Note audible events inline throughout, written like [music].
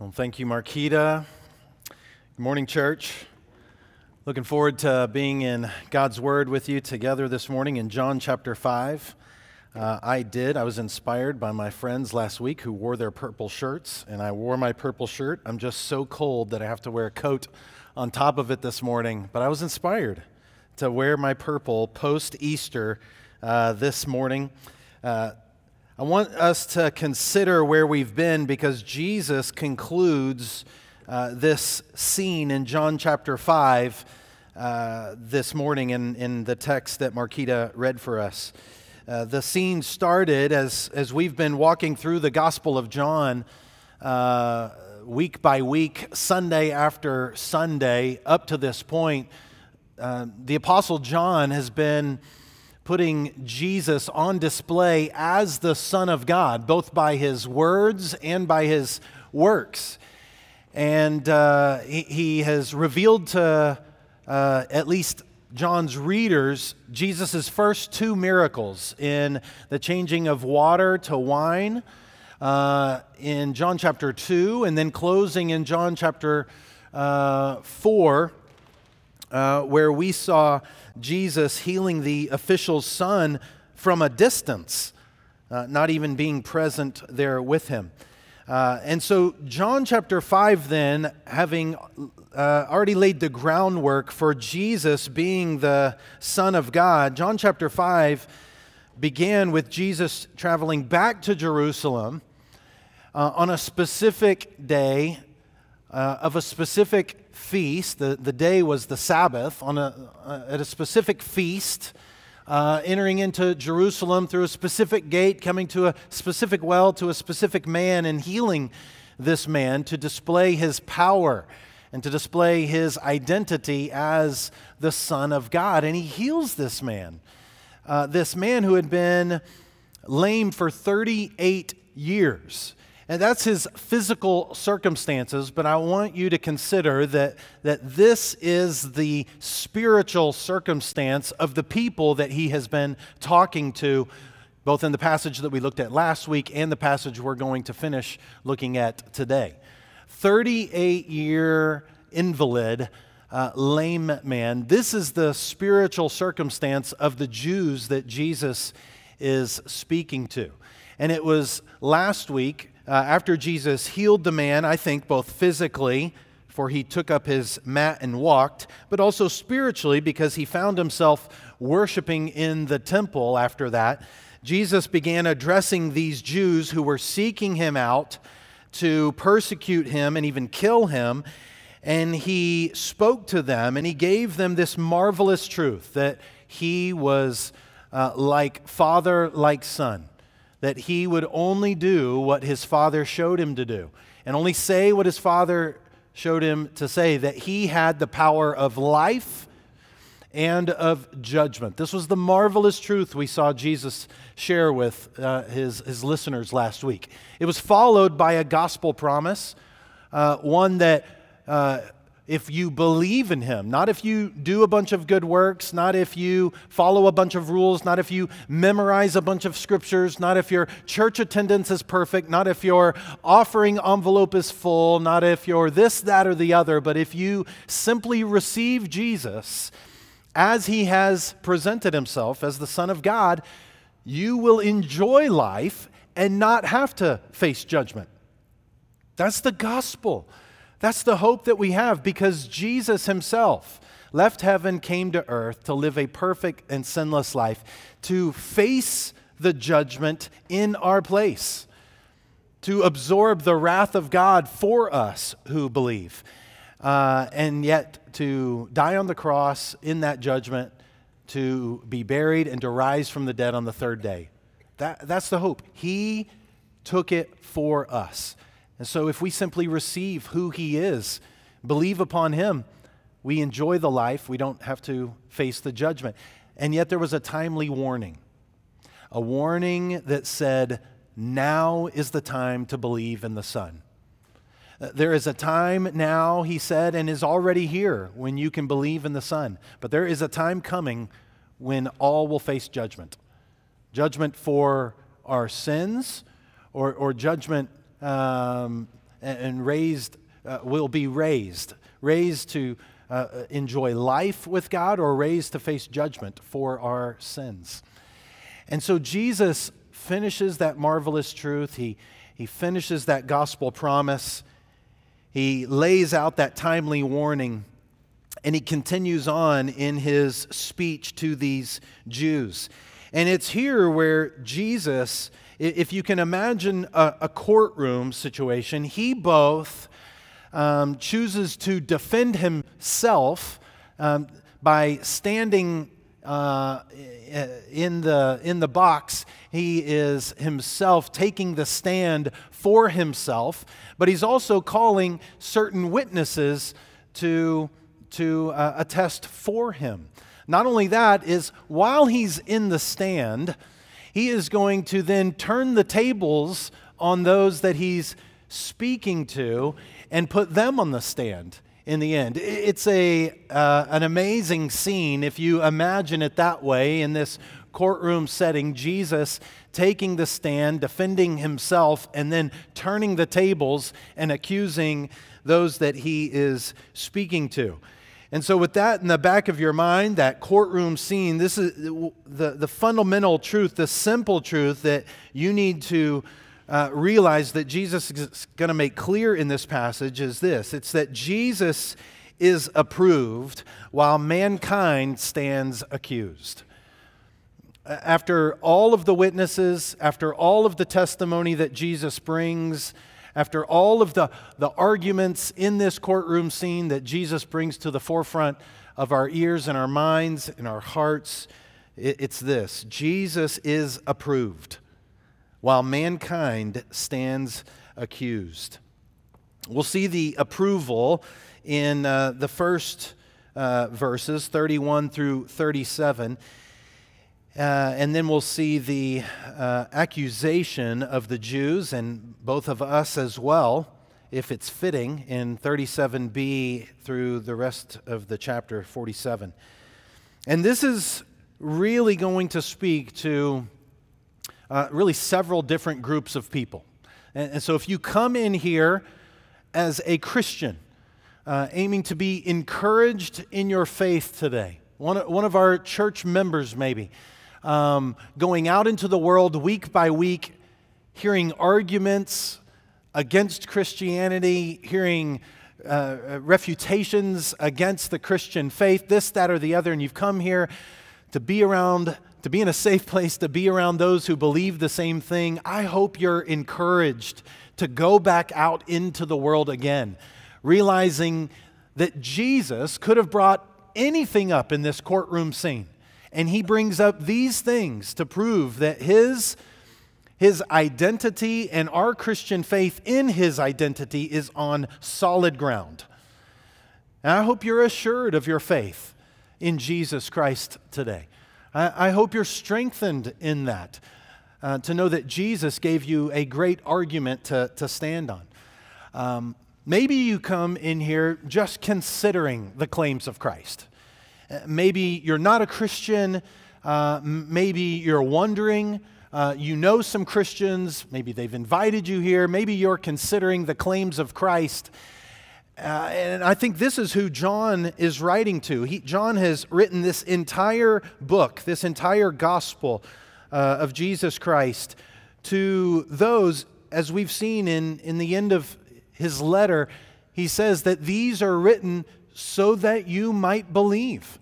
Well, thank you, Marquita. Good morning, church. Looking forward to being in God's Word with you together this morning in John chapter 5. Uh, I did. I was inspired by my friends last week who wore their purple shirts, and I wore my purple shirt. I'm just so cold that I have to wear a coat on top of it this morning, but I was inspired to wear my purple post Easter uh, this morning. Uh, I want us to consider where we've been because Jesus concludes uh, this scene in John chapter 5 uh, this morning in, in the text that Marquita read for us. Uh, the scene started as, as we've been walking through the Gospel of John uh, week by week, Sunday after Sunday, up to this point. Uh, the Apostle John has been putting Jesus on display as the Son of God, both by his words and by his works. And uh, he, he, has revealed to uh, at least John's readers Jesus' first two miracles in the changing of water to wine uh, in John chapter 2, and then closing in John chapter uh, 4 uh, where we saw Jesus healing the official's son from a distance, uh, not even being present there with him. Uh, and so, John chapter 5, then, having uh, already laid the groundwork for Jesus being the Son of God, John chapter 5 began with Jesus traveling back to Jerusalem uh, on a specific day uh, of a specific feast. The, the day was the Sabbath on a, at a specific feast, uh, entering into Jerusalem through a specific gate, coming to a specific well, to a specific man, and healing this man to display his power and to display his identity as the Son of God. And he heals this man, uh, this man who had been lame for 38 years. And that's his physical circumstances, but I want you to consider that, that this is the spiritual circumstance of the people that he has been talking to, both in the passage that we looked at last week and the passage we're going to finish looking at today. 38 year invalid, uh, lame man. This is the spiritual circumstance of the Jews that Jesus is speaking to. And it was last week uh, after Jesus healed the man, I think both physically, for he took up his mat and walked, but also spiritually because he found himself worshiping in the temple after that. Jesus began addressing these Jews who were seeking him out to persecute him and even kill him. And he spoke to them and he gave them this marvelous truth that he was uh, like father, like son that he would only do what his father showed him to do and only say what his father showed him to say, that he had the power of life and of judgment. This was the marvelous truth we saw Jesus share with uh, his, his listeners last week. It was followed by a gospel promise, uh, one that uh, if you believe in Him, not if you do a bunch of good works, not if you follow a bunch of rules, not if you memorize a bunch of scriptures, not if your church attendance is perfect, not if your offering envelope is full, not if you're this, that, or the other, but if you simply receive Jesus as He has presented Himself as the Son of God, you will enjoy life and not have to face judgment. That's the gospel. That's the hope that we have because Jesus himself left heaven, came to earth to live a perfect and sinless life, to face the judgment in our place, to absorb the wrath of God for us who believe, uh, and yet to die on the cross in that judgment, to be buried, and to rise from the dead on the third day. That, that's the hope. He took it for us. And so, if we simply receive who He is, believe upon Him, we enjoy the life. We don't have to face the judgment. And yet, there was a timely warning a warning that said, Now is the time to believe in the Son. Uh, there is a time now, he said, and is already here when you can believe in the Son. But there is a time coming when all will face judgment judgment for our sins or, or judgment um, and raised, uh, will be raised, raised to uh, enjoy life with God or raised to face judgment for our sins. And so Jesus finishes that marvelous truth. He, he finishes that gospel promise. He lays out that timely warning. And he continues on in his speech to these Jews. And it's here where Jesus, if you can imagine a, a courtroom situation, he both um, chooses to defend himself um, by standing uh, in, the, in the box. He is himself taking the stand for himself, but he's also calling certain witnesses to, to uh, attest for him. Not only that, is while he's in the stand, he is going to then turn the tables on those that he's speaking to and put them on the stand in the end. It's a, uh, an amazing scene if you imagine it that way in this courtroom setting. Jesus taking the stand, defending himself, and then turning the tables and accusing those that he is speaking to. And so, with that in the back of your mind, that courtroom scene, this is the, the fundamental truth, the simple truth that you need to uh, realize that Jesus is going to make clear in this passage is this it's that Jesus is approved while mankind stands accused. After all of the witnesses, after all of the testimony that Jesus brings, after all of the, the arguments in this courtroom scene that Jesus brings to the forefront of our ears and our minds and our hearts, it, it's this Jesus is approved while mankind stands accused. We'll see the approval in uh, the first uh, verses, 31 through 37. Uh, and then we'll see the uh, accusation of the Jews and both of us as well, if it's fitting, in 37b through the rest of the chapter 47. And this is really going to speak to uh, really several different groups of people. And, and, so if you come in here as a Christian, uh, aiming to be encouraged in your faith today, one, one of our church members maybe, um, going out into the world week by week, hearing arguments against Christianity, hearing uh, refutations against the Christian faith, this, that, or the other, and you've come here to be around to be in a safe place, to be around those who believe the same thing. I hope you're encouraged to go back out into the world again, realizing that Jesus could have brought anything up in this courtroom scene. And he brings up these things to prove that his, his identity and our Christian faith in his identity is on solid ground. And I hope you're assured of your faith in Jesus Christ today. I, I hope you're strengthened in that, uh, to know that Jesus gave you a great argument to, to stand on. Um, maybe you come in here just considering the claims of Christ. Uh, maybe you're not a Christian. Uh, maybe you're wondering. Uh, you know some Christians. Maybe they've invited you here. Maybe you're considering the claims of Christ. Uh, and I think this is who John is writing to. He, John has written this entire book, this entire gospel uh, of Jesus Christ to those, as we've seen in, in the end of his letter, he says that these are written so that you might believe.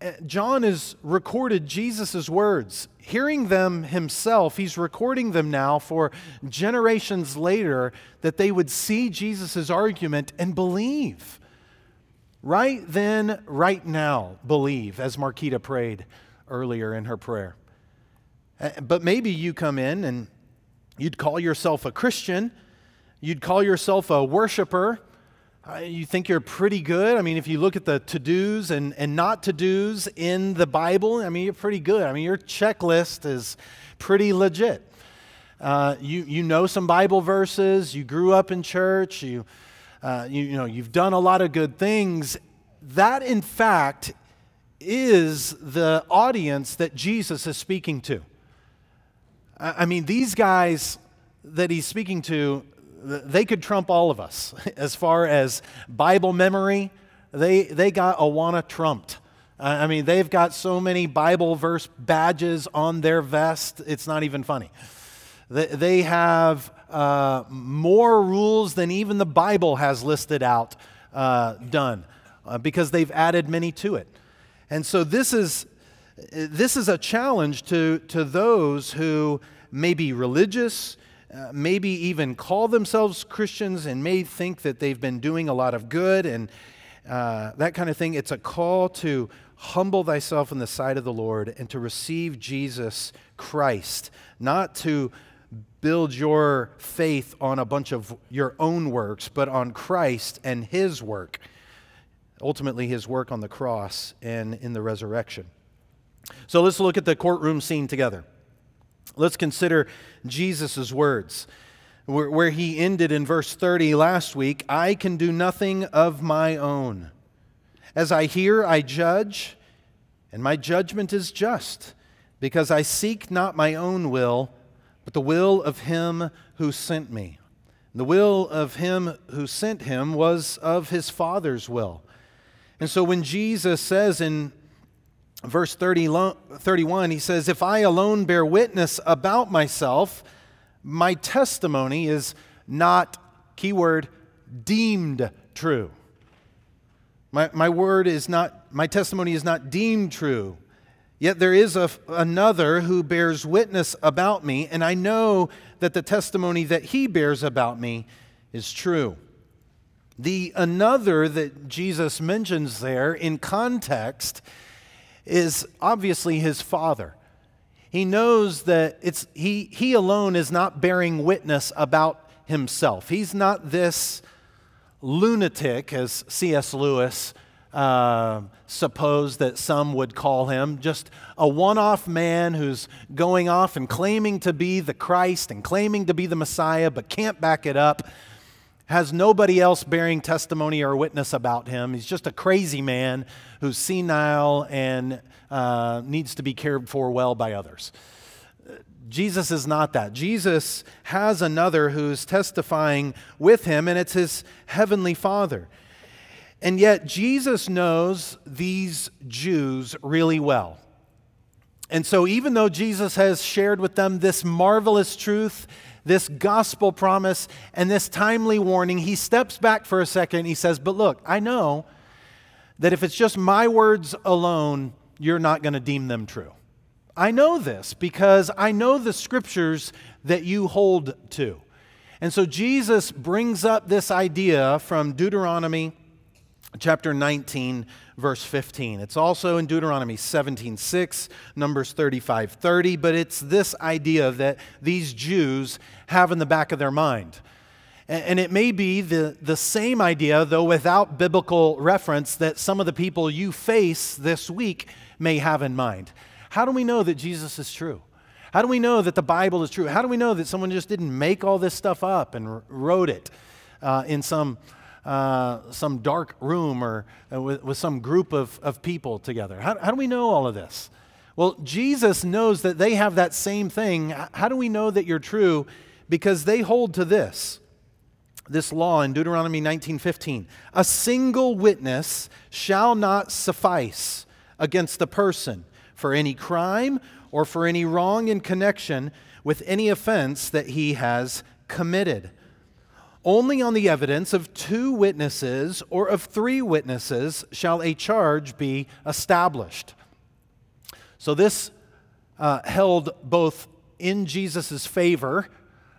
Uh, John has recorded Jesus' words hearing them himself, he's recording them now for generations later that they would see Jesus' argument and believe. Right then, right now, believe, as Marquita prayed earlier in her prayer. Uh, but maybe you come in and you'd call yourself a Christian, you'd call yourself a worshiper, you think you're pretty good. I mean, if you look at the to dos and, and not to dos in the Bible, I mean, you're pretty good. I mean, your checklist is pretty legit. Uh, you, you know some Bible verses, you grew up in church, you, uh, you, you know, you've done a lot of good things. That, in fact, is the audience that Jesus is speaking to. I mean, these guys that he's speaking to, they could trump all of us [laughs] as far as Bible memory. They, they got Awana trumped. I mean, they've got so many Bible verse badges on their vest, it's not even funny. They have uh, more rules than even the Bible has listed out uh, done uh, because they've added many to it. And so this is, this is a challenge to, to those who may be religious, uh, maybe even call themselves Christians and may think that they've been doing a lot of good and uh, that kind of thing. It's a call to humble thyself in the sight of the Lord and to receive Jesus Christ, not to build your faith on a bunch of your own works, but on Christ and His work. Ultimately, His work on the cross and in the resurrection. So let's look at the courtroom scene together. Let's consider Jesus' words, where, where he ended in verse 30 last week I can do nothing of my own. As I hear, I judge, and my judgment is just, because I seek not my own will, but the will of him who sent me. The will of him who sent him was of his Father's will. And so when Jesus says in verse 30, 31, he says, If I alone bear witness about myself, my testimony is not, keyword, deemed true. My, my word is not, my testimony is not deemed true. Yet there is a, another who bears witness about me, and I know that the testimony that he bears about me is true. The another that Jesus mentions there in context is obviously his father. He knows that it's, he, he alone is not bearing witness about himself. He's not this lunatic, as C.S. Lewis uh, supposed that some would call him, just a one off man who's going off and claiming to be the Christ and claiming to be the Messiah, but can't back it up has nobody else bearing testimony or witness about him. He's just a crazy man who's senile and uh, needs to be cared for well by others. Jesus is not that. Jesus has another who's testifying with him, and it's his heavenly Father. And yet, Jesus knows these Jews really well. And so, even though Jesus has shared with them this marvelous truth, this gospel promise and this timely warning, he steps back for a second. He says, But look, I know that if it's just my words alone, you're not going to deem them true. I know this because I know the scriptures that you hold to. And so Jesus brings up this idea from Deuteronomy chapter 19 verse 15. It's also in Deuteronomy 17:6, Numbers 35:30, but it's this idea that these Jews have in the back of their mind. And it may be the, the same idea, though without biblical reference, that some of the people you face this week may have in mind. How do we know that Jesus is true? How do we know that the Bible is true? How do we know that someone just didn't make all this stuff up and wrote it uh, in some uh, some dark room or uh, with, with some group of, of people together? How, how do we know all of this? Well, Jesus knows that they have that same thing. How do we know that you're true? Because they hold to this this law in Deuteronomy 19:15. A single witness shall not suffice against a person for any crime or for any wrong in connection with any offense that he has committed. Only on the evidence of two witnesses or of three witnesses shall a charge be established. So this uh, held both in Jesus' favor,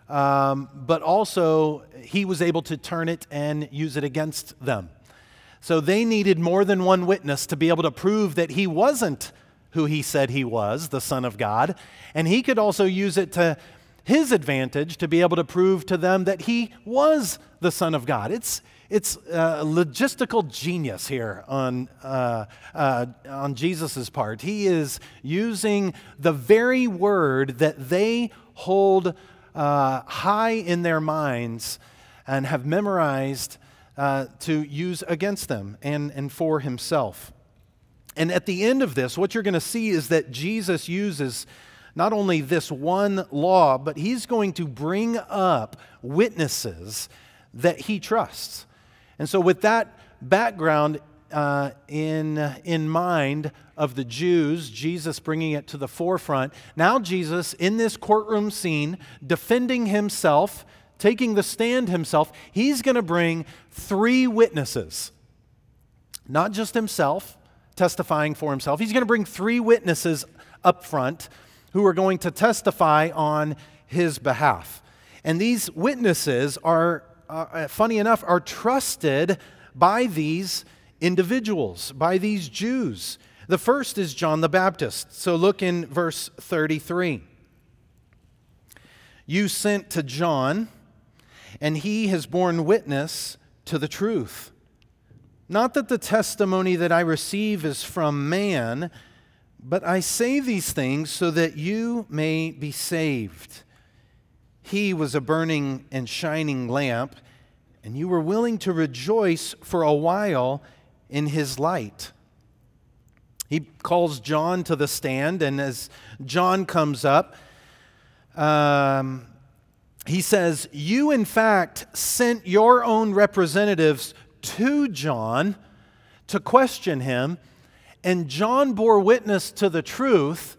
um, but also he was able to turn it and use it against them. So they needed more than one witness to be able to prove that he wasn't who he said he was, the Son of God. And he could also use it to his advantage to be able to prove to them that he was the Son of God. It's, it's a logistical genius here on, uh, uh, on Jesus' part. He is using the very word that they hold uh, high in their minds and have memorized uh, to use against them and, and for himself. And at the end of this, what you're going to see is that Jesus uses not only this one law, but he's going to bring up witnesses that he trusts. And so, with that background uh, in, in mind of the Jews, Jesus bringing it to the forefront, now Jesus, in this courtroom scene, defending himself, taking the stand himself, he's going to bring three witnesses. Not just himself, testifying for himself, he's going to bring three witnesses up front who are going to testify on his behalf. And these witnesses are, uh, funny enough, are trusted by these individuals, by these Jews. The first is John the Baptist. So look in verse 33. You sent to John, and he has borne witness to the truth. Not that the testimony that I receive is from man, but I say these things so that you may be saved. He was a burning and shining lamp, and you were willing to rejoice for a while in his light. He calls John to the stand, and as John comes up, um, he says, You, in fact, sent your own representatives to John to question him and John bore witness to the truth,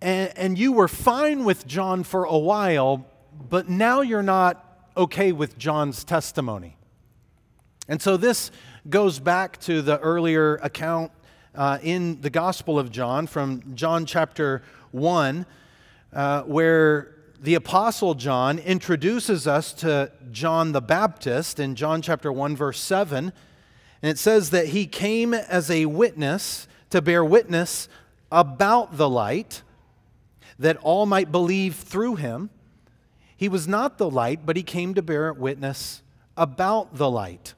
and, and you were fine with John for a while, but now you're not okay with John's testimony. And so this goes back to the earlier account uh, in the Gospel of John from John chapter 1, uh, where the Apostle John introduces us to John the Baptist in John chapter 1, verse 7. And it says that he came as a witness to bear witness about the light, that all might believe through him. He was not the light, but he came to bear witness about the light.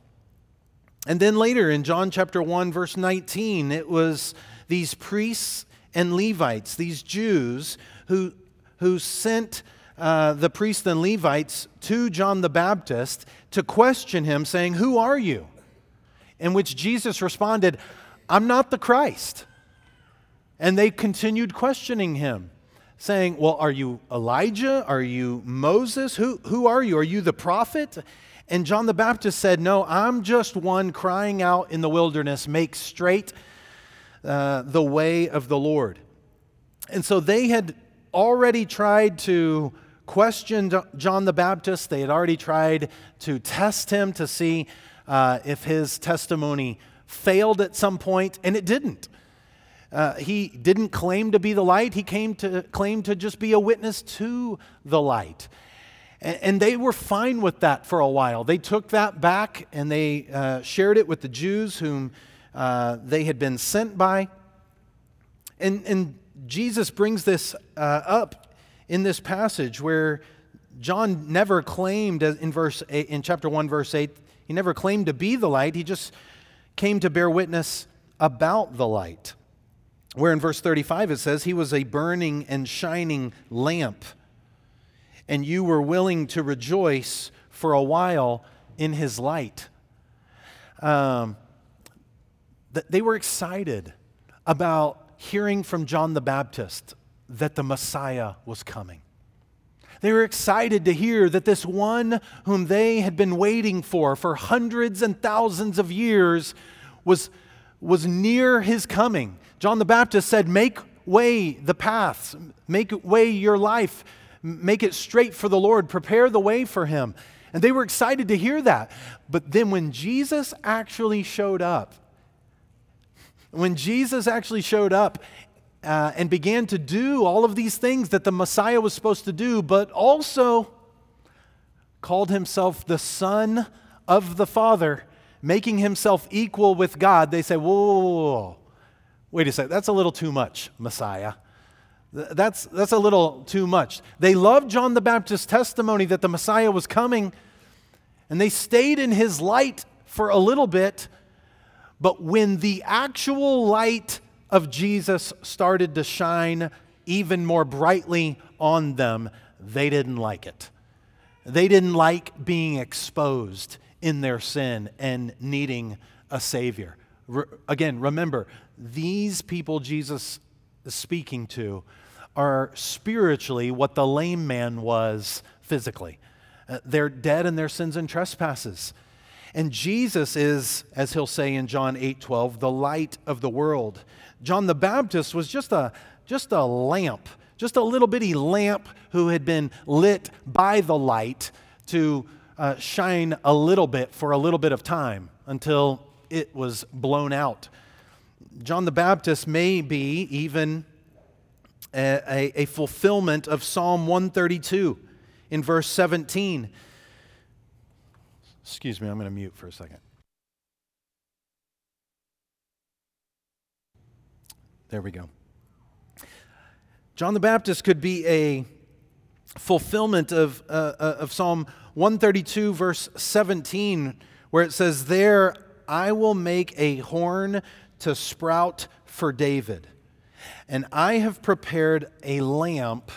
And then later in John chapter 1, verse 19, it was these priests and Levites, these Jews, who, who sent uh, the priests and Levites to John the Baptist to question him, saying, Who are you? In which Jesus responded, I'm not the Christ. And they continued questioning him, saying, Well, are you Elijah? Are you Moses? Who, who are you? Are you the prophet? And John the Baptist said, No, I'm just one crying out in the wilderness, make straight uh, the way of the Lord. And so they had already tried to question John the Baptist, they had already tried to test him to see uh, if his testimony failed at some point, and it didn't. Uh, he didn't claim to be the light, he came to claim to just be a witness to the light. And, and they were fine with that for a while. They took that back and they uh, shared it with the Jews whom uh, they had been sent by. And, and Jesus brings this uh, up in this passage where John never claimed in verse eight, in chapter 1 verse 8 he never claimed to be the light, he just came to bear witness about the light. Where in verse 35 it says, He was a burning and shining lamp, and you were willing to rejoice for a while in his light. Um, they were excited about hearing from John the Baptist that the Messiah was coming. They were excited to hear that this one whom they had been waiting for for hundreds and thousands of years was, was near his coming. John the Baptist said, Make way the paths, make way your life, make it straight for the Lord, prepare the way for him. And they were excited to hear that. But then when Jesus actually showed up, when Jesus actually showed up uh, and began to do all of these things that the Messiah was supposed to do, but also called himself the Son of the Father, making himself equal with God, they say, whoa, whoa, whoa, wait a second, that's a little too much, Messiah. That's, that's a little too much. They loved John the Baptist's testimony that the Messiah was coming, and they stayed in his light for a little bit, but when the actual light of Jesus started to shine even more brightly on them, they didn't like it. They didn't like being exposed in their sin and needing a Savior. Re- again, remember, these people Jesus is speaking to are spiritually what the lame man was physically. Uh, they're dead in their sins and trespasses. And Jesus is, as he'll say in John 8 12, the light of the world. John the Baptist was just a, just a lamp, just a little bitty lamp who had been lit by the light to uh, shine a little bit for a little bit of time until it was blown out. John the Baptist may be even a, a, a fulfillment of Psalm 132 in verse 17. Excuse me, I'm going to mute for a second. There we go. John the Baptist could be a fulfillment of, uh, uh of Psalm 132, verse 17, where it says, There I will make a horn to sprout for David, and I have prepared a lamp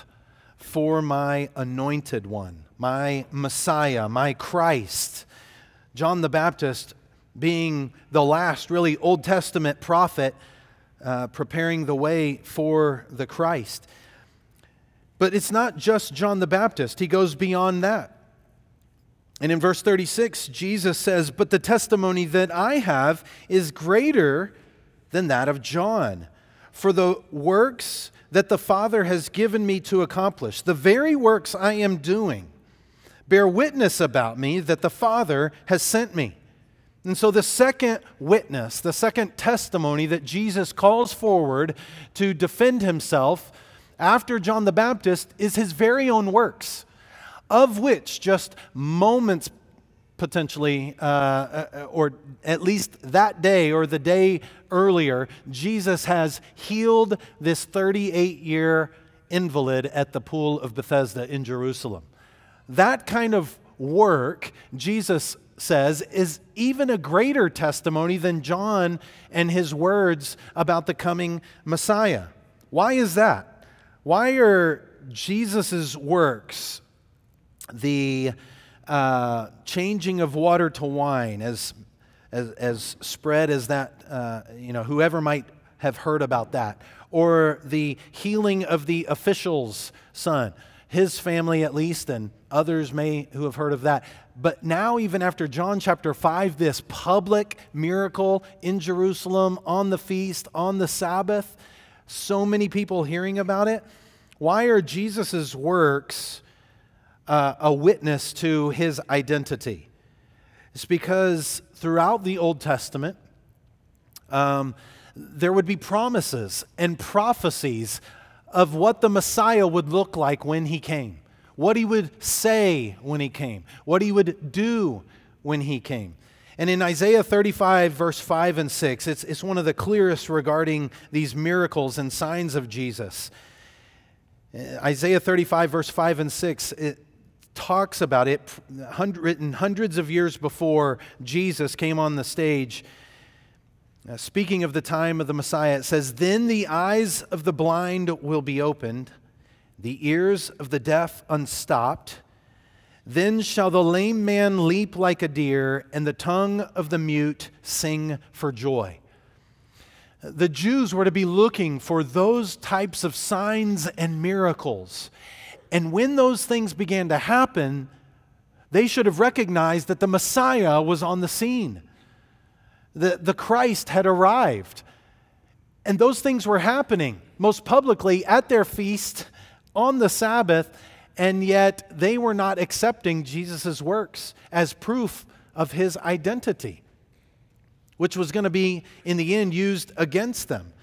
for my anointed one, my Messiah, my Christ. John the Baptist, being the last really Old Testament prophet, uh, preparing the way for the Christ. But it's not just John the Baptist, he goes beyond that. And in verse 36, Jesus says, But the testimony that I have is greater than that of John. For the works that the Father has given me to accomplish, the very works I am doing, bear witness about me that the Father has sent me. And so, the second witness, the second testimony that Jesus calls forward to defend himself after John the Baptist is his very own works, of which just moments potentially, uh, uh, or at least that day or the day earlier, Jesus has healed this 38 year invalid at the pool of Bethesda in Jerusalem. That kind of work, Jesus says, is even a greater testimony than John and his words about the coming Messiah. Why is that? Why are Jesus' works, the uh, changing of water to wine, as, as, as spread as that, uh, you know, whoever might have heard about that, or the healing of the official's son, his family at least, and others may who have heard of that. But now, even after John chapter 5, this public miracle in Jerusalem on the feast, on the Sabbath, so many people hearing about it. Why are Jesus' works uh, a witness to his identity. It's because throughout the Old Testament, um, there would be promises and prophecies of what the Messiah would look like when he came, what he would say when he came, what he would do when he came. And in Isaiah 35, verse 5 and 6, it's, it's one of the clearest regarding these miracles and signs of Jesus. Isaiah 35, verse 5 and 6, it, talks about it, written hundreds of years before Jesus came on the stage. Uh, speaking of the time of the Messiah, it says, Then the eyes of the blind will be opened, the ears of the deaf unstopped. Then shall the lame man leap like a deer, and the tongue of the mute sing for joy. The Jews were to be looking for those types of signs and miracles. And when those things began to happen, they should have recognized that the Messiah was on the scene. The, the Christ had arrived. And those things were happening most publicly at their feast on the Sabbath, and yet they were not accepting Jesus' works as proof of his identity, which was going to be, in the end, used against them.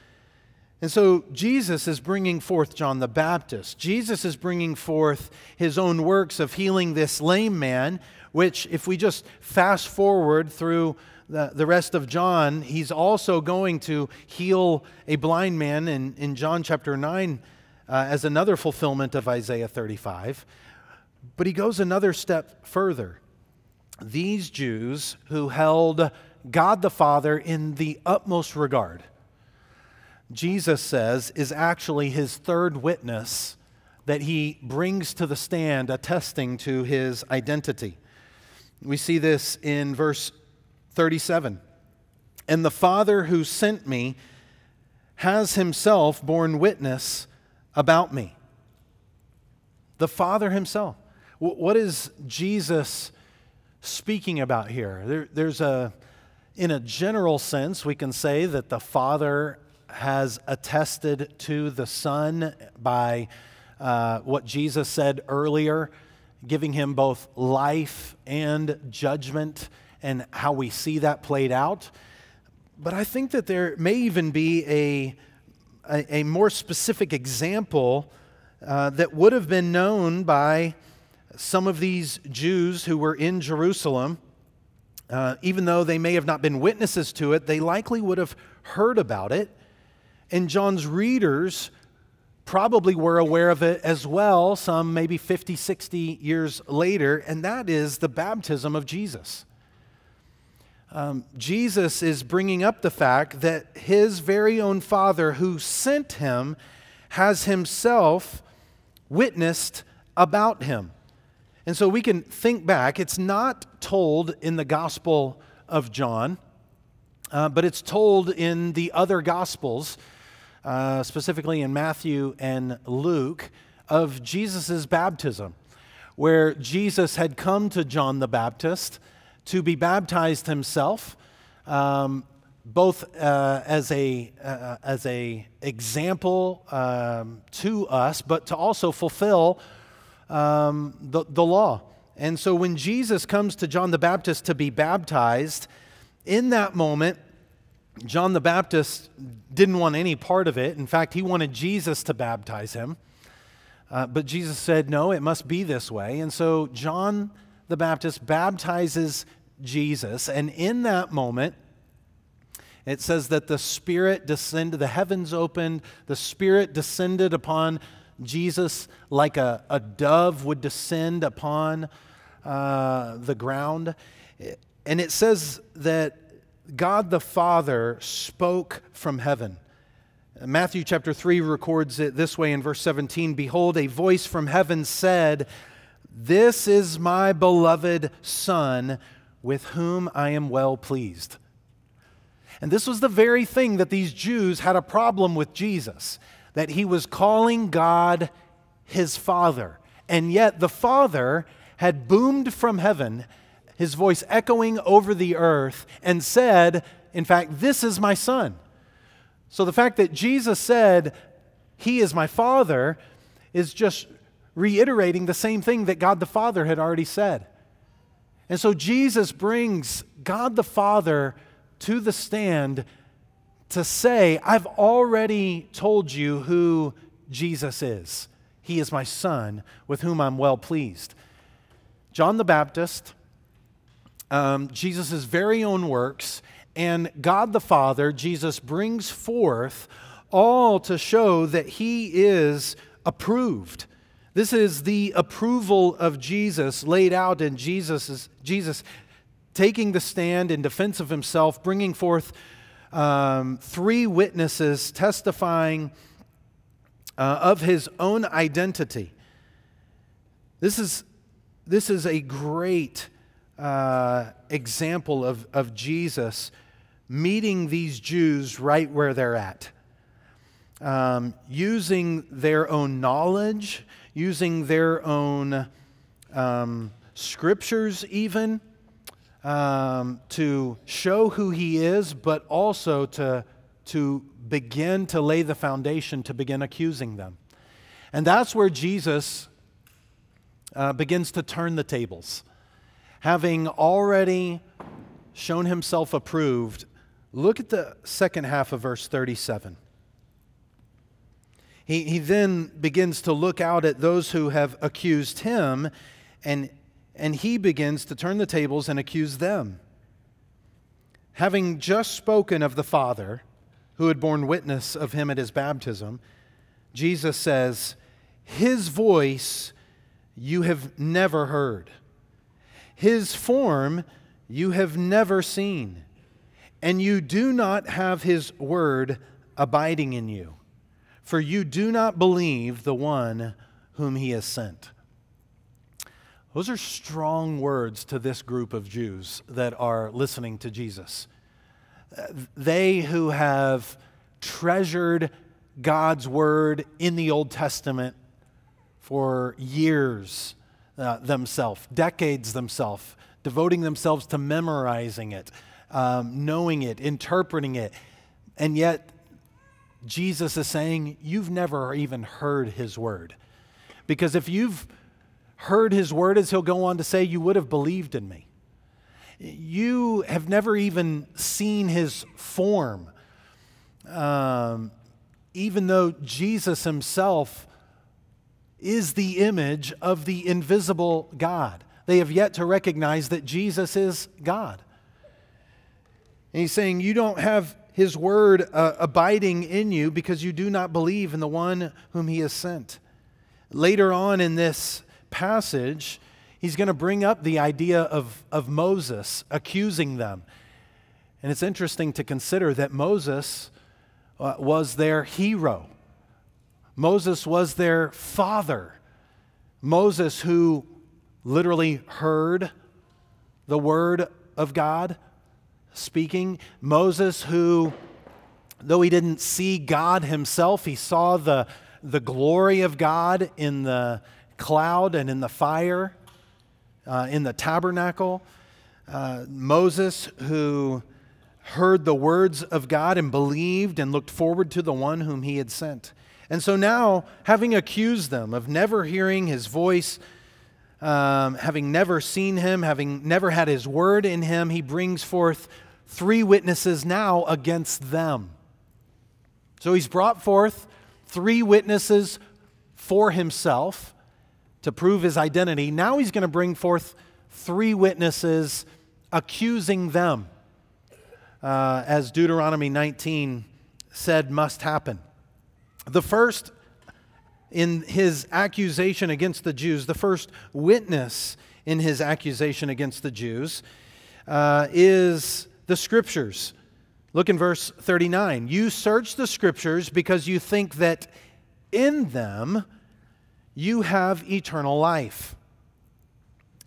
And so Jesus is bringing forth John the Baptist. Jesus is bringing forth his own works of healing this lame man, which, if we just fast forward through the, the rest of John, he's also going to heal a blind man in, in John chapter 9 uh, as another fulfillment of Isaiah 35. But he goes another step further. These Jews who held God the Father in the utmost regard, Jesus says is actually his third witness that he brings to the stand, attesting to his identity. We see this in verse 37. And the Father who sent me has himself borne witness about me. The Father Himself. What is Jesus speaking about here? There, there's a, in a general sense, we can say that the Father has attested to the Son by uh, what Jesus said earlier, giving him both life and judgment, and how we see that played out. But I think that there may even be a, a, a more specific example uh, that would have been known by some of these Jews who were in Jerusalem. Uh, even though they may have not been witnesses to it, they likely would have heard about it. And John's readers probably were aware of it as well, some maybe 50, 60 years later, and that is the baptism of Jesus um, Jesus is bringing up the fact that his very own Father, who sent him, has himself witnessed about him. And so we can think back. It's not told in the Gospel of John, uh, but it's told in the other Gospels, uh, specifically in Matthew and Luke, of Jesus' baptism, where Jesus had come to John the Baptist to be baptized himself, um, both uh, as a uh, as a example um, to us, but to also fulfill um, the, the law. And so when Jesus comes to John the Baptist to be baptized, in that moment, John the Baptist didn't want any part of it. In fact, he wanted Jesus to baptize him. Uh, but Jesus said, No, it must be this way. And so John the Baptist baptizes Jesus, and in that moment, it says that the Spirit descended, the heavens opened, the Spirit descended upon Jesus like a, a dove would descend upon uh, the ground. And it says that God the Father spoke from heaven. Matthew chapter 3 records it this way in verse 17 Behold, a voice from heaven said, this is my beloved Son, with whom I am well pleased. And this was the very thing that these Jews had a problem with Jesus, that he was calling God his Father. And yet the Father had boomed from heaven, his voice echoing over the earth, and said, In fact, this is my Son. So the fact that Jesus said, He is my Father, is just reiterating the same thing that God the Father had already said. And so Jesus brings God the Father to the stand to say, I've already told you who Jesus is. He is my Son with whom I'm well pleased. John the Baptist, um, Jesus' very own works, and God the Father, Jesus brings forth all to show that he is approved this is the approval of Jesus laid out in Jesus, Jesus taking the stand in defense of himself, bringing forth um, three witnesses testifying uh, of his own identity. This is, this is a great uh, example of, of Jesus meeting these Jews right where they're at, um, using their own knowledge using their own um, scriptures, even um, to show who he is, but also to, to begin to lay the foundation to begin accusing them. And that's where Jesus uh, begins to turn the tables. Having already shown himself approved, look at the second half of verse 37. He, he then begins to look out at those who have accused him, and, and he begins to turn the tables and accuse them. Having just spoken of the Father, who had borne witness of him at his baptism, Jesus says, His voice you have never heard, His form you have never seen, and you do not have His word abiding in you for you do not believe the one whom he has sent. Those are strong words to this group of Jews that are listening to Jesus. They who have treasured God's word in the Old Testament for years uh, themselves, decades themselves, devoting themselves to memorizing it, um, knowing it, interpreting it. And yet, Jesus is saying, You've never even heard his word. Because if you've heard his word, as he'll go on to say, you would have believed in me. You have never even seen his form. Um, even though Jesus himself is the image of the invisible God. They have yet to recognize that Jesus is God. And he's saying, You don't have his word uh, abiding in you because you do not believe in the one whom he has sent. Later on in this passage, he's going to bring up the idea of, of Moses accusing them. And it's interesting to consider that Moses uh, was their hero. Moses was their father. Moses, who literally heard the word of God speaking. Moses, who, though he didn't see God himself, he saw the, the glory of God in the cloud and in the fire, uh, in the tabernacle. Uh, Moses, who heard the words of God and believed and looked forward to the one whom he had sent. And so now, having accused them of never hearing his voice, um, having never seen him, having never had his word in him, he brings forth three witnesses now against them. So he's brought forth three witnesses for himself to prove his identity. Now he's going to bring forth three witnesses accusing them, uh, as Deuteronomy 19 said must happen. The first in his accusation against the Jews, the first witness in his accusation against the Jews, uh, is the Scriptures. Look in verse 39. You search the Scriptures because you think that in them you have eternal life.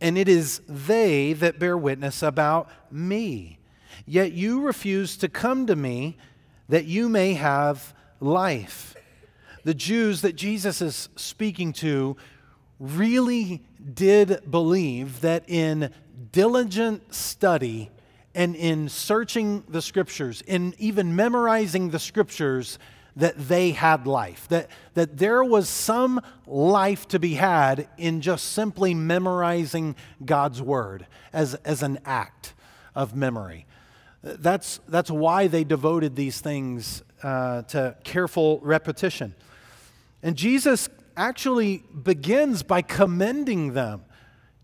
And it is they that bear witness about me. Yet you refuse to come to me that you may have life the Jews that Jesus is speaking to really did believe that in diligent study and in searching the scriptures, in even memorizing the scriptures, that they had life, that, that there was some life to be had in just simply memorizing God's word as, as an act of memory. That's, that's why they devoted these things uh, to careful repetition. And Jesus actually begins by commending them.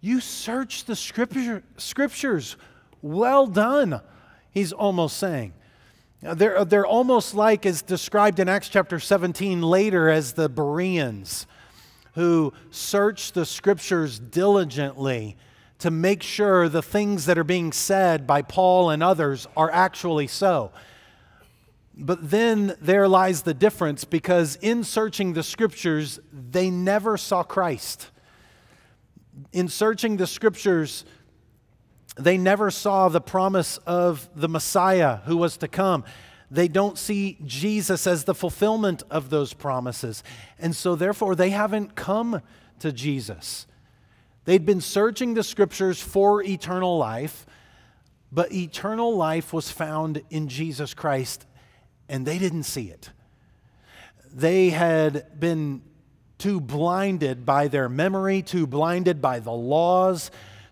You search the scripture, scriptures. Well done, he's almost saying. They're, they're almost like, as described in Acts chapter 17 later, as the Bereans who search the scriptures diligently to make sure the things that are being said by Paul and others are actually so. But then there lies the difference because in searching the scriptures, they never saw Christ. In searching the scriptures, they never saw the promise of the Messiah who was to come. They don't see Jesus as the fulfillment of those promises. And so, therefore, they haven't come to Jesus. They'd been searching the scriptures for eternal life, but eternal life was found in Jesus Christ and they didn't see it. They had been too blinded by their memory, too blinded by the laws,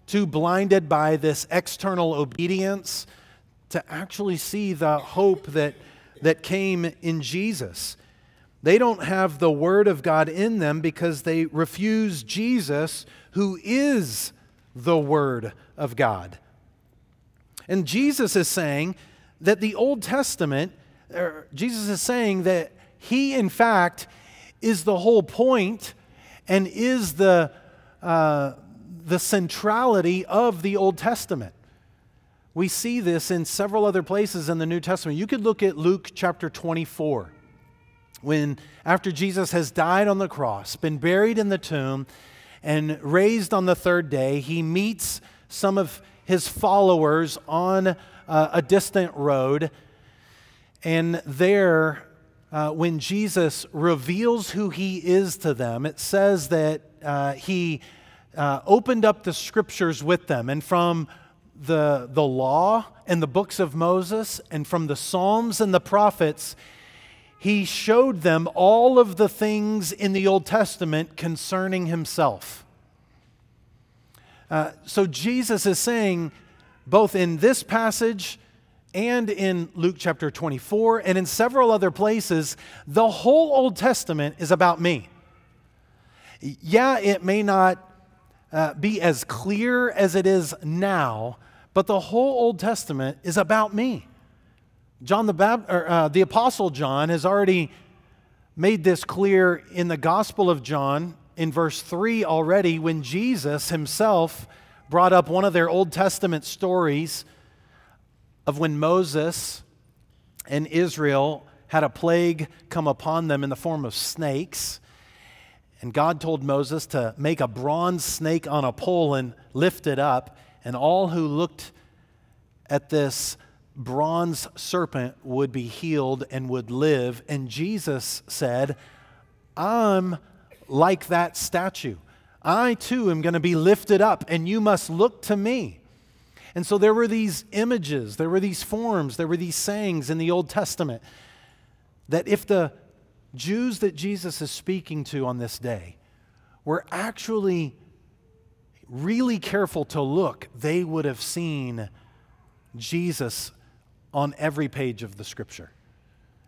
too blinded by this external obedience to actually see the hope that, that came in Jesus. They don't have the Word of God in them because they refuse Jesus, who is the Word of God. And Jesus is saying that the Old Testament er, Jesus is saying that he, in fact, is the whole point and is the, uh, the centrality of the Old Testament. We see this in several other places in the New Testament. You could look at Luke chapter 24, when after Jesus has died on the cross, been buried in the tomb, and raised on the third day, he meets some of his followers on uh, a distant road and there, uh, when Jesus reveals who he is to them, it says that uh, he uh, opened up the scriptures with them. And from the, the law and the books of Moses, and from the Psalms and the prophets, he showed them all of the things in the Old Testament concerning himself. Uh, so Jesus is saying, both in this passage and in Luke chapter 24 and in several other places, the whole Old Testament is about me. Yeah, it may not uh, be as clear as it is now, but the whole Old Testament is about me. John the, Bab- or, uh, the Apostle John has already made this clear in the Gospel of John in verse 3 already when Jesus himself brought up one of their Old Testament stories of when Moses and Israel had a plague come upon them in the form of snakes. And God told Moses to make a bronze snake on a pole and lift it up. And all who looked at this bronze serpent would be healed and would live. And Jesus said, I'm like that statue. I too am going to be lifted up, and you must look to me. And so there were these images, there were these forms, there were these sayings in the Old Testament that if the Jews that Jesus is speaking to on this day were actually really careful to look, they would have seen Jesus on every page of the scripture.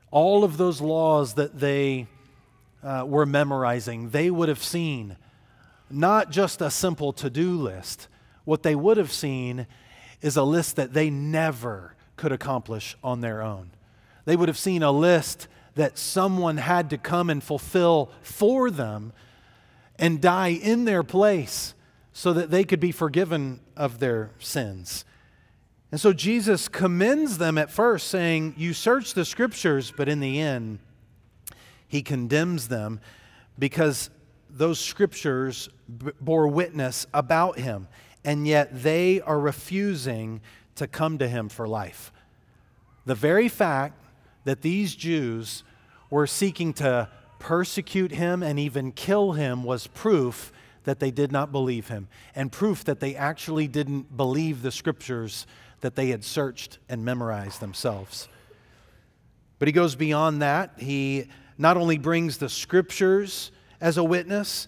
All of those laws that they uh, were memorizing, they would have seen not just a simple to do list. What they would have seen is a list that they never could accomplish on their own. They would have seen a list that someone had to come and fulfill for them and die in their place so that they could be forgiven of their sins. And so Jesus commends them at first, saying, You search the scriptures, but in the end, he condemns them because those scriptures b- bore witness about him and yet they are refusing to come to him for life. The very fact that these Jews were seeking to persecute him and even kill him was proof that they did not believe him, and proof that they actually didn't believe the scriptures that they had searched and memorized themselves. But he goes beyond that. He not only brings the scriptures as a witness,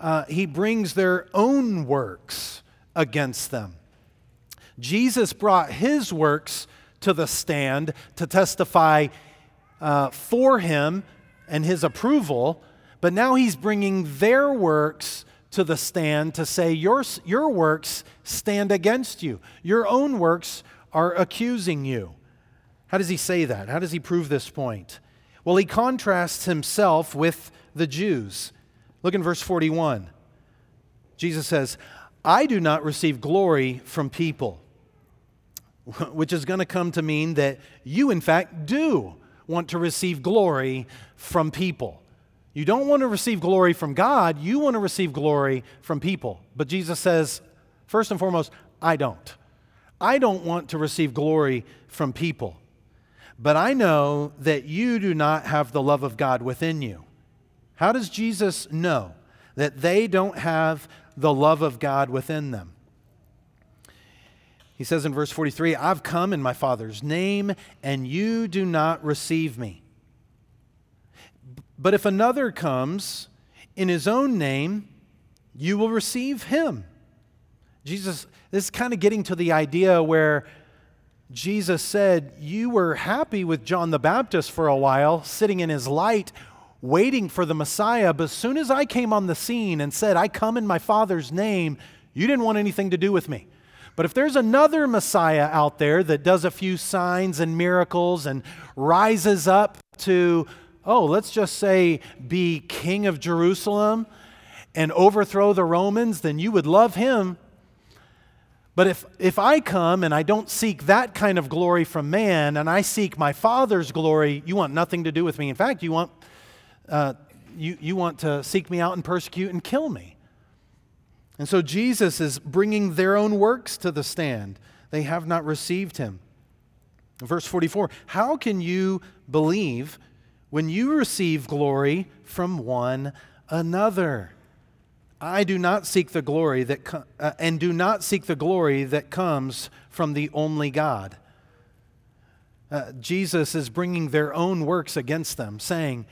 uh, he brings their own works against them. Jesus brought his works to the stand to testify uh, for him and his approval, but now he's bringing their works to the stand to say, Your, your works stand against you. Your own works are accusing you. How does he say that? How does he prove this point? Well, he contrasts himself with the Jews. Look in verse 41. Jesus says, I do not receive glory from people, [laughs] which is going to come to mean that you, in fact, do want to receive glory from people. You don't want to receive glory from God, you want to receive glory from people. But Jesus says, first and foremost, I don't. I don't want to receive glory from people. But I know that you do not have the love of God within you. How does Jesus know that they don't have the love of God within them. He says in verse 43 I've come in my Father's name, and you do not receive me. But if another comes in his own name, you will receive him. Jesus, this is kind of getting to the idea where Jesus said, You were happy with John the Baptist for a while, sitting in his light waiting for the Messiah. But as soon as I came on the scene and said, I come in my Father's name, you didn't want anything to do with me. But if there's another Messiah out there that does a few signs and miracles and rises up to, oh, let's just say, be king of Jerusalem and overthrow the Romans, then you would love him. But if, if I come and I don't seek that kind of glory from man and I seek my Father's glory, you want nothing to do with me. In fact, you want uh, you, you want to seek me out and persecute and kill me. And so Jesus is bringing their own works to the stand. They have not received him. Verse 44 How can you believe when you receive glory from one another. I do not seek the glory that co- uh, and do not seek the glory that comes from the only God. Uh, Jesus is bringing their own works against them, saying,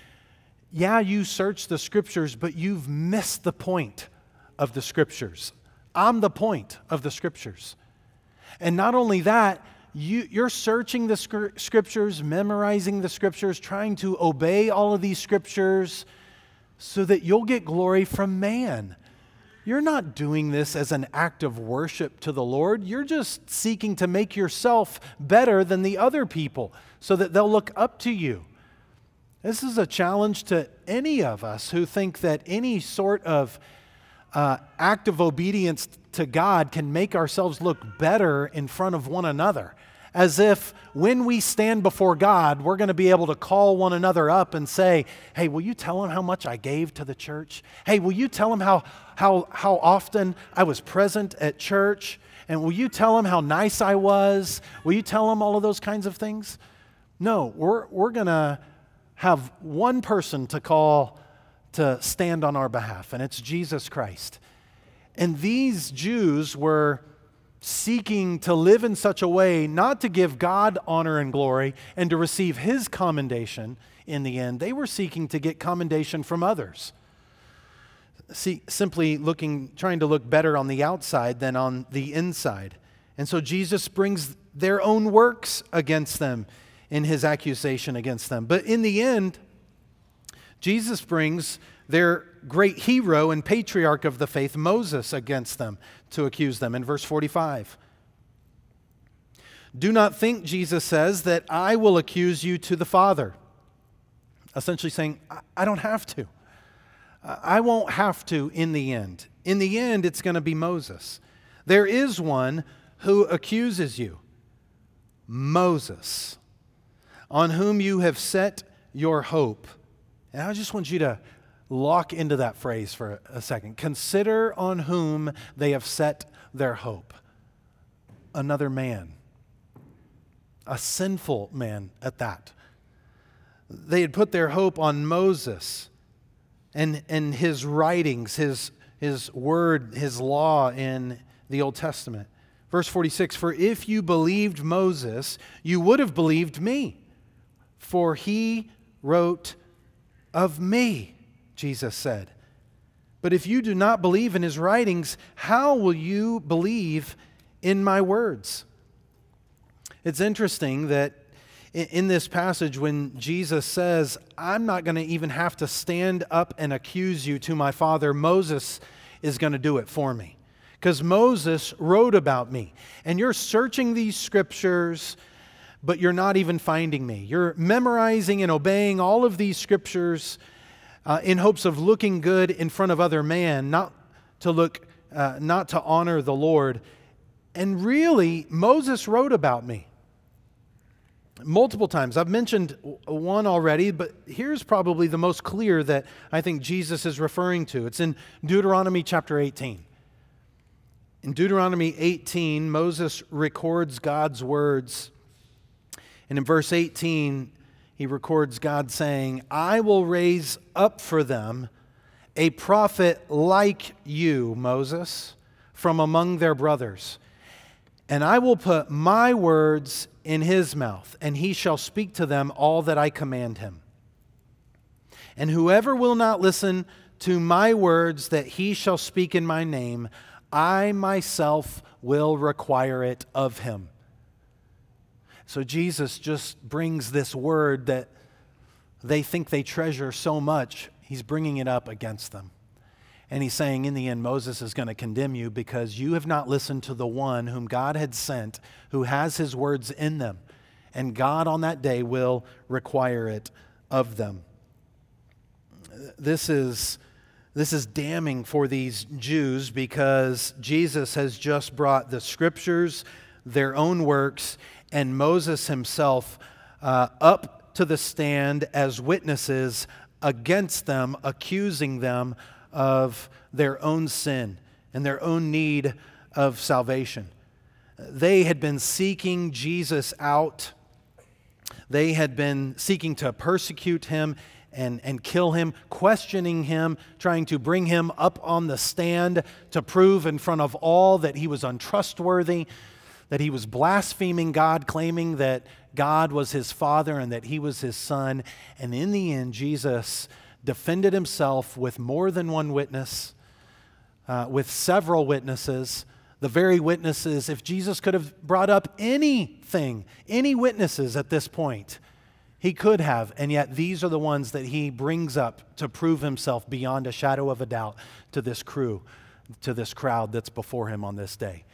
Yeah, you search the scriptures, but you've missed the point of the scriptures. I'm the point of the scriptures. And not only that, you, you're searching the scriptures, memorizing the scriptures, trying to obey all of these scriptures so that you'll get glory from man. You're not doing this as an act of worship to the Lord. You're just seeking to make yourself better than the other people so that they'll look up to you. This is a challenge to any of us who think that any sort of uh, act of obedience to God can make ourselves look better in front of one another as if when we stand before God, we're going to be able to call one another up and say, Hey, will you tell him how much I gave to the church? Hey, will you tell him how, how, how often I was present at church? And will you tell him how nice I was? Will you tell him all of those kinds of things? No, we're, we're going to have one person to call to stand on our behalf, and it's Jesus Christ. And these Jews were seeking to live in such a way not to give God honor and glory and to receive his commendation in the end. They were seeking to get commendation from others. See, simply looking, trying to look better on the outside than on the inside. And so Jesus brings their own works against them in his accusation against them. But in the end, Jesus brings their great hero and patriarch of the faith, Moses, against them to accuse them in verse 45. Do not think, Jesus says, that I will accuse you to the Father. Essentially saying, I don't have to. I won't have to in the end. In the end, it's going to be Moses. There is one who accuses you Moses, on whom you have set your hope. And I just want you to lock into that phrase for a second. Consider on whom they have set their hope. Another man, a sinful man at that. They had put their hope on Moses and, and his writings, his, his word, his law in the Old Testament. Verse 46 For if you believed Moses, you would have believed me, for he wrote of me. Jesus said. But if you do not believe in his writings, how will you believe in my words? It's interesting that in this passage, when Jesus says, I'm not going to even have to stand up and accuse you to my Father, Moses is going to do it for me. Because Moses wrote about me. And you're searching these scriptures, but you're not even finding me. You're memorizing and obeying all of these scriptures uh, in hopes of looking good in front of other man, not to look, uh, not to honor the Lord. And really, Moses wrote about me multiple times. I've mentioned one already, but here's probably the most clear that I think Jesus is referring to. It's in Deuteronomy chapter 18. In Deuteronomy 18, Moses records God's words. And in verse 18, he records God saying, I will raise up for them a prophet like you, Moses, from among their brothers. And I will put my words in his mouth, and he shall speak to them all that I command him. And whoever will not listen to my words that he shall speak in my name, I myself will require it of him. So Jesus just brings this word that they think they treasure so much, he's bringing it up against them. And he's saying, in the end, Moses is going to condemn you because you have not listened to the one whom God had sent, who has his words in them. And God on that day will require it of them. This is, this is damning for these Jews because Jesus has just brought the scriptures, their own works, and Moses himself uh, up to the stand as witnesses against them, accusing them of their own sin and their own need of salvation. They had been seeking Jesus out They had been seeking to persecute him and, and kill him, questioning him, trying to bring him up on the stand to prove in front of all that he was untrustworthy, that he was blaspheming God, claiming that God was his father and that he was his son. And in the end, Jesus defended himself with more than one witness, uh, with several witnesses. The very witnesses, if Jesus could have brought up anything, any witnesses at this point, he could have, and yet these are the ones that he brings up to prove himself beyond a shadow of a doubt to this crew, to this crowd that's before him on this day.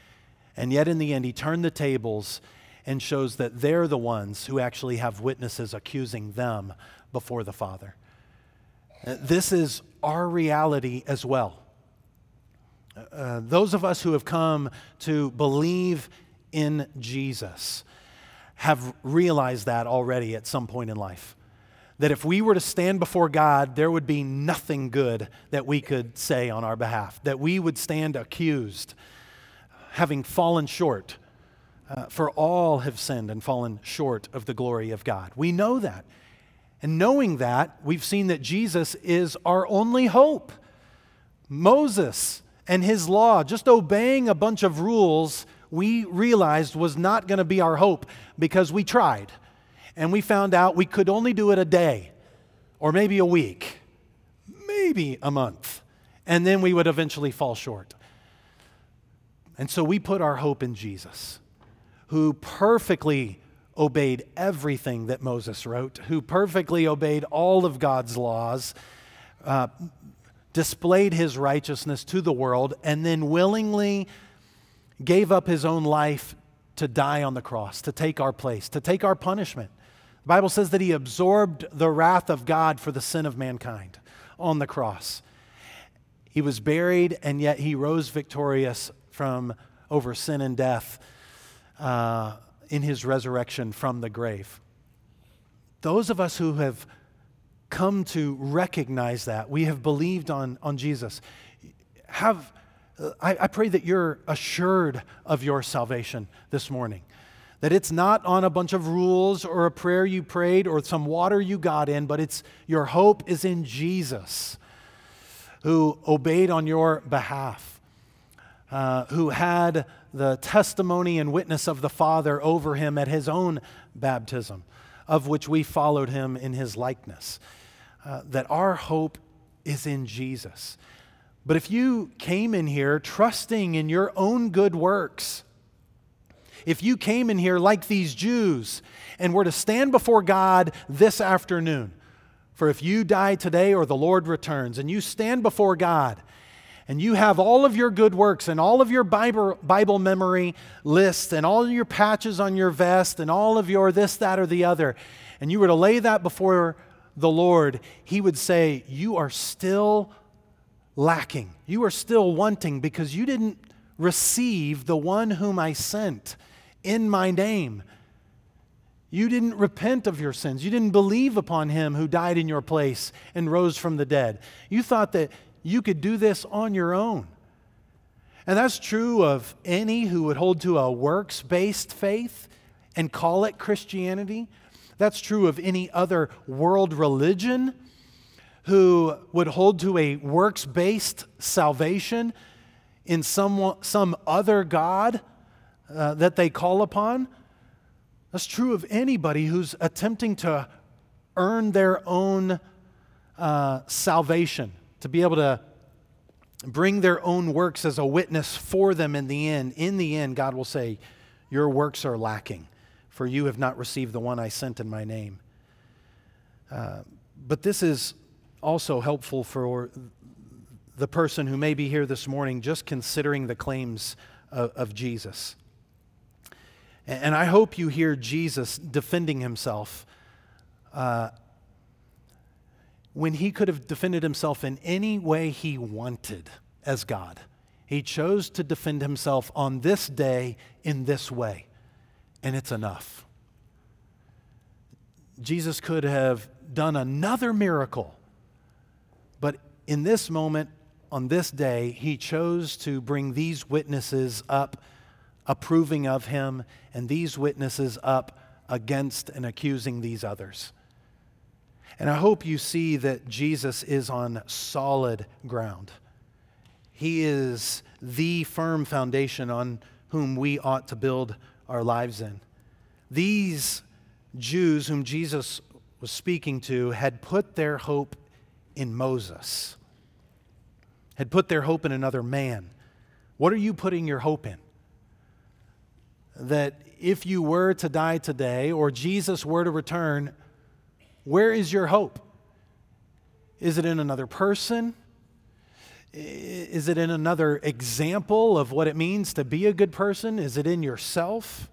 And yet, in the end, he turned the tables and shows that they're the ones who actually have witnesses accusing them before the Father. Uh, this is our reality as well. Uh, those of us who have come to believe in Jesus have realized that already at some point in life. That if we were to stand before God, there would be nothing good that we could say on our behalf, that we would stand accused, having fallen short. Uh, for all have sinned and fallen short of the glory of God. We know that. And knowing that, we've seen that Jesus is our only hope. Moses and his law, just obeying a bunch of rules, we realized was not going to be our hope because we tried. And we found out we could only do it a day or maybe a week, maybe a month. And then we would eventually fall short. And so we put our hope in Jesus, who perfectly obeyed everything that Moses wrote, who perfectly obeyed all of God's laws, uh, displayed his righteousness to the world, and then willingly gave up his own life to die on the cross, to take our place, to take our punishment. The Bible says that he absorbed the wrath of God for the sin of mankind on the cross. He was buried, and yet he rose victorious from over sin and death uh, in his resurrection from the grave. Those of us who have come to recognize that, we have believed on, on Jesus, have I, I pray that you're assured of your salvation this morning. That it's not on a bunch of rules or a prayer you prayed or some water you got in, but it's your hope is in Jesus, who obeyed on your behalf, uh, who had the testimony and witness of the Father over him at his own baptism, of which we followed him in his likeness. Uh, that our hope is in Jesus. But if you came in here trusting in your own good works, if you came in here like these Jews and were to stand before God this afternoon, for if you die today or the Lord returns, and you stand before God and you have all of your good works and all of your Bible, Bible memory lists and all your patches on your vest and all of your this, that, or the other, and you were to lay that before the Lord, He would say, You are still lacking. You are still wanting because you didn't receive the one whom I sent in my name. You didn't repent of your sins. You didn't believe upon him who died in your place and rose from the dead. You thought that you could do this on your own. And that's true of any who would hold to a works based faith and call it Christianity. That's true of any other world religion who would hold to a works based salvation in some, some other God uh, that they call upon. That's true of anybody who's attempting to earn their own uh, salvation, to be able to bring their own works as a witness for them in the end. In the end, God will say, Your works are lacking, for you have not received the one I sent in my name. Uh, but this is also helpful for the person who may be here this morning just considering the claims of, of Jesus. And I hope you hear Jesus defending himself uh, when he could have defended himself in any way he wanted as God. He chose to defend himself on this day in this way, and it's enough. Jesus could have done another miracle but in this moment, on this day, he chose to bring these witnesses up approving of him and these witnesses up against and accusing these others. And I hope you see that Jesus is on solid ground. He is the firm foundation on whom we ought to build our lives in. These Jews whom Jesus was speaking to had put their hope in Moses, had put their hope in another man. What are you putting your hope in? That if you were to die today or Jesus were to return, where is your hope? Is it in another person? Is it in another example of what it means to be a good person? Is it in yourself?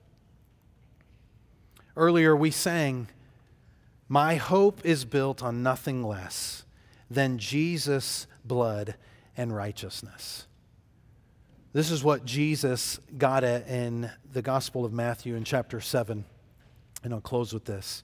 Earlier we sang, My hope is built on nothing less than Jesus' blood and righteousness. This is what Jesus got at in the Gospel of Matthew in chapter 7. And I'll close with this.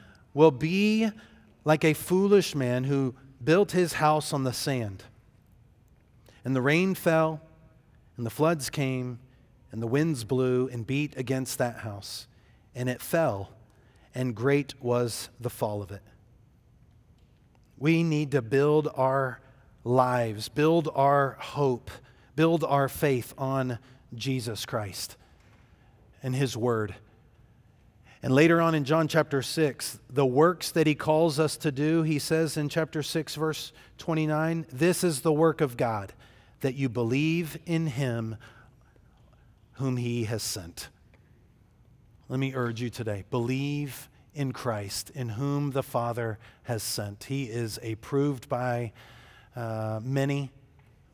will be like a foolish man who built his house on the sand. And the rain fell, and the floods came, and the winds blew and beat against that house, and it fell, and great was the fall of it. We need to build our lives, build our hope build our faith on Jesus Christ and His Word. And later on in John chapter 6, the works that he calls us to do, he says in chapter 6, verse 29, this is the work of God, that you believe in him whom he has sent. Let me urge you today believe in Christ, in whom the Father has sent. He is approved by uh, many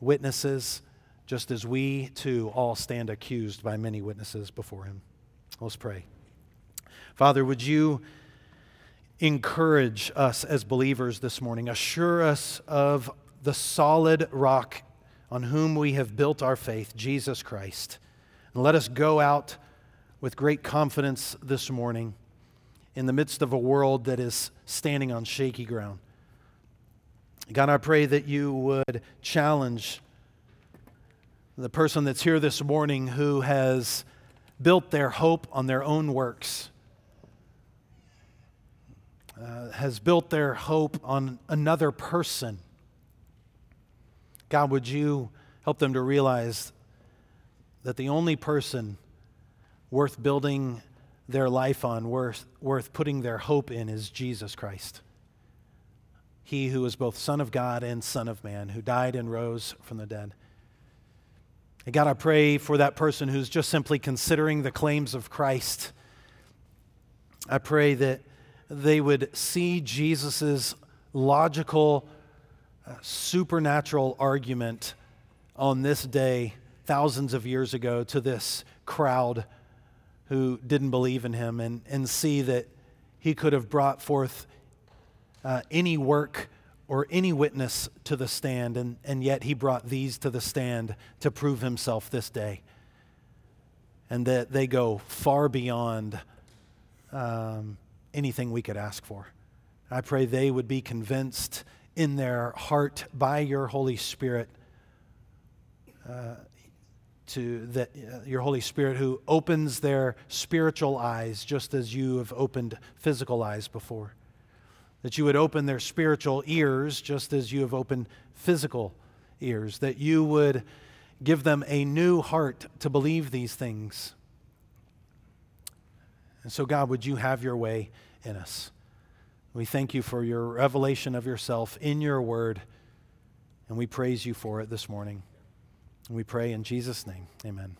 witnesses just as we too all stand accused by many witnesses before him. Let's pray. Father, would you encourage us as believers this morning? Assure us of the solid rock on whom we have built our faith, Jesus Christ. And let us go out with great confidence this morning in the midst of a world that is standing on shaky ground. God, I pray that you would challenge the person that's here this morning who has built their hope on their own works, uh, has built their hope on another person. God, would you help them to realize that the only person worth building their life on, worth, worth putting their hope in, is Jesus Christ. He who is both Son of God and Son of Man, who died and rose from the dead. And God, I pray for that person who's just simply considering the claims of Christ. I pray that they would see Jesus' logical, uh, supernatural argument on this day, thousands of years ago, to this crowd who didn't believe in him, and, and see that he could have brought forth uh, any work or any witness to the stand, and, and yet he brought these to the stand to prove himself this day. And that they go far beyond um, anything we could ask for. I pray they would be convinced in their heart by your Holy Spirit. Uh, to that uh, your Holy Spirit who opens their spiritual eyes just as you have opened physical eyes before that you would open their spiritual ears just as you have opened physical ears, that you would give them a new heart to believe these things. And so, God, would you have your way in us? We thank you for your revelation of yourself in your word, and we praise you for it this morning. And we pray in Jesus' name. Amen.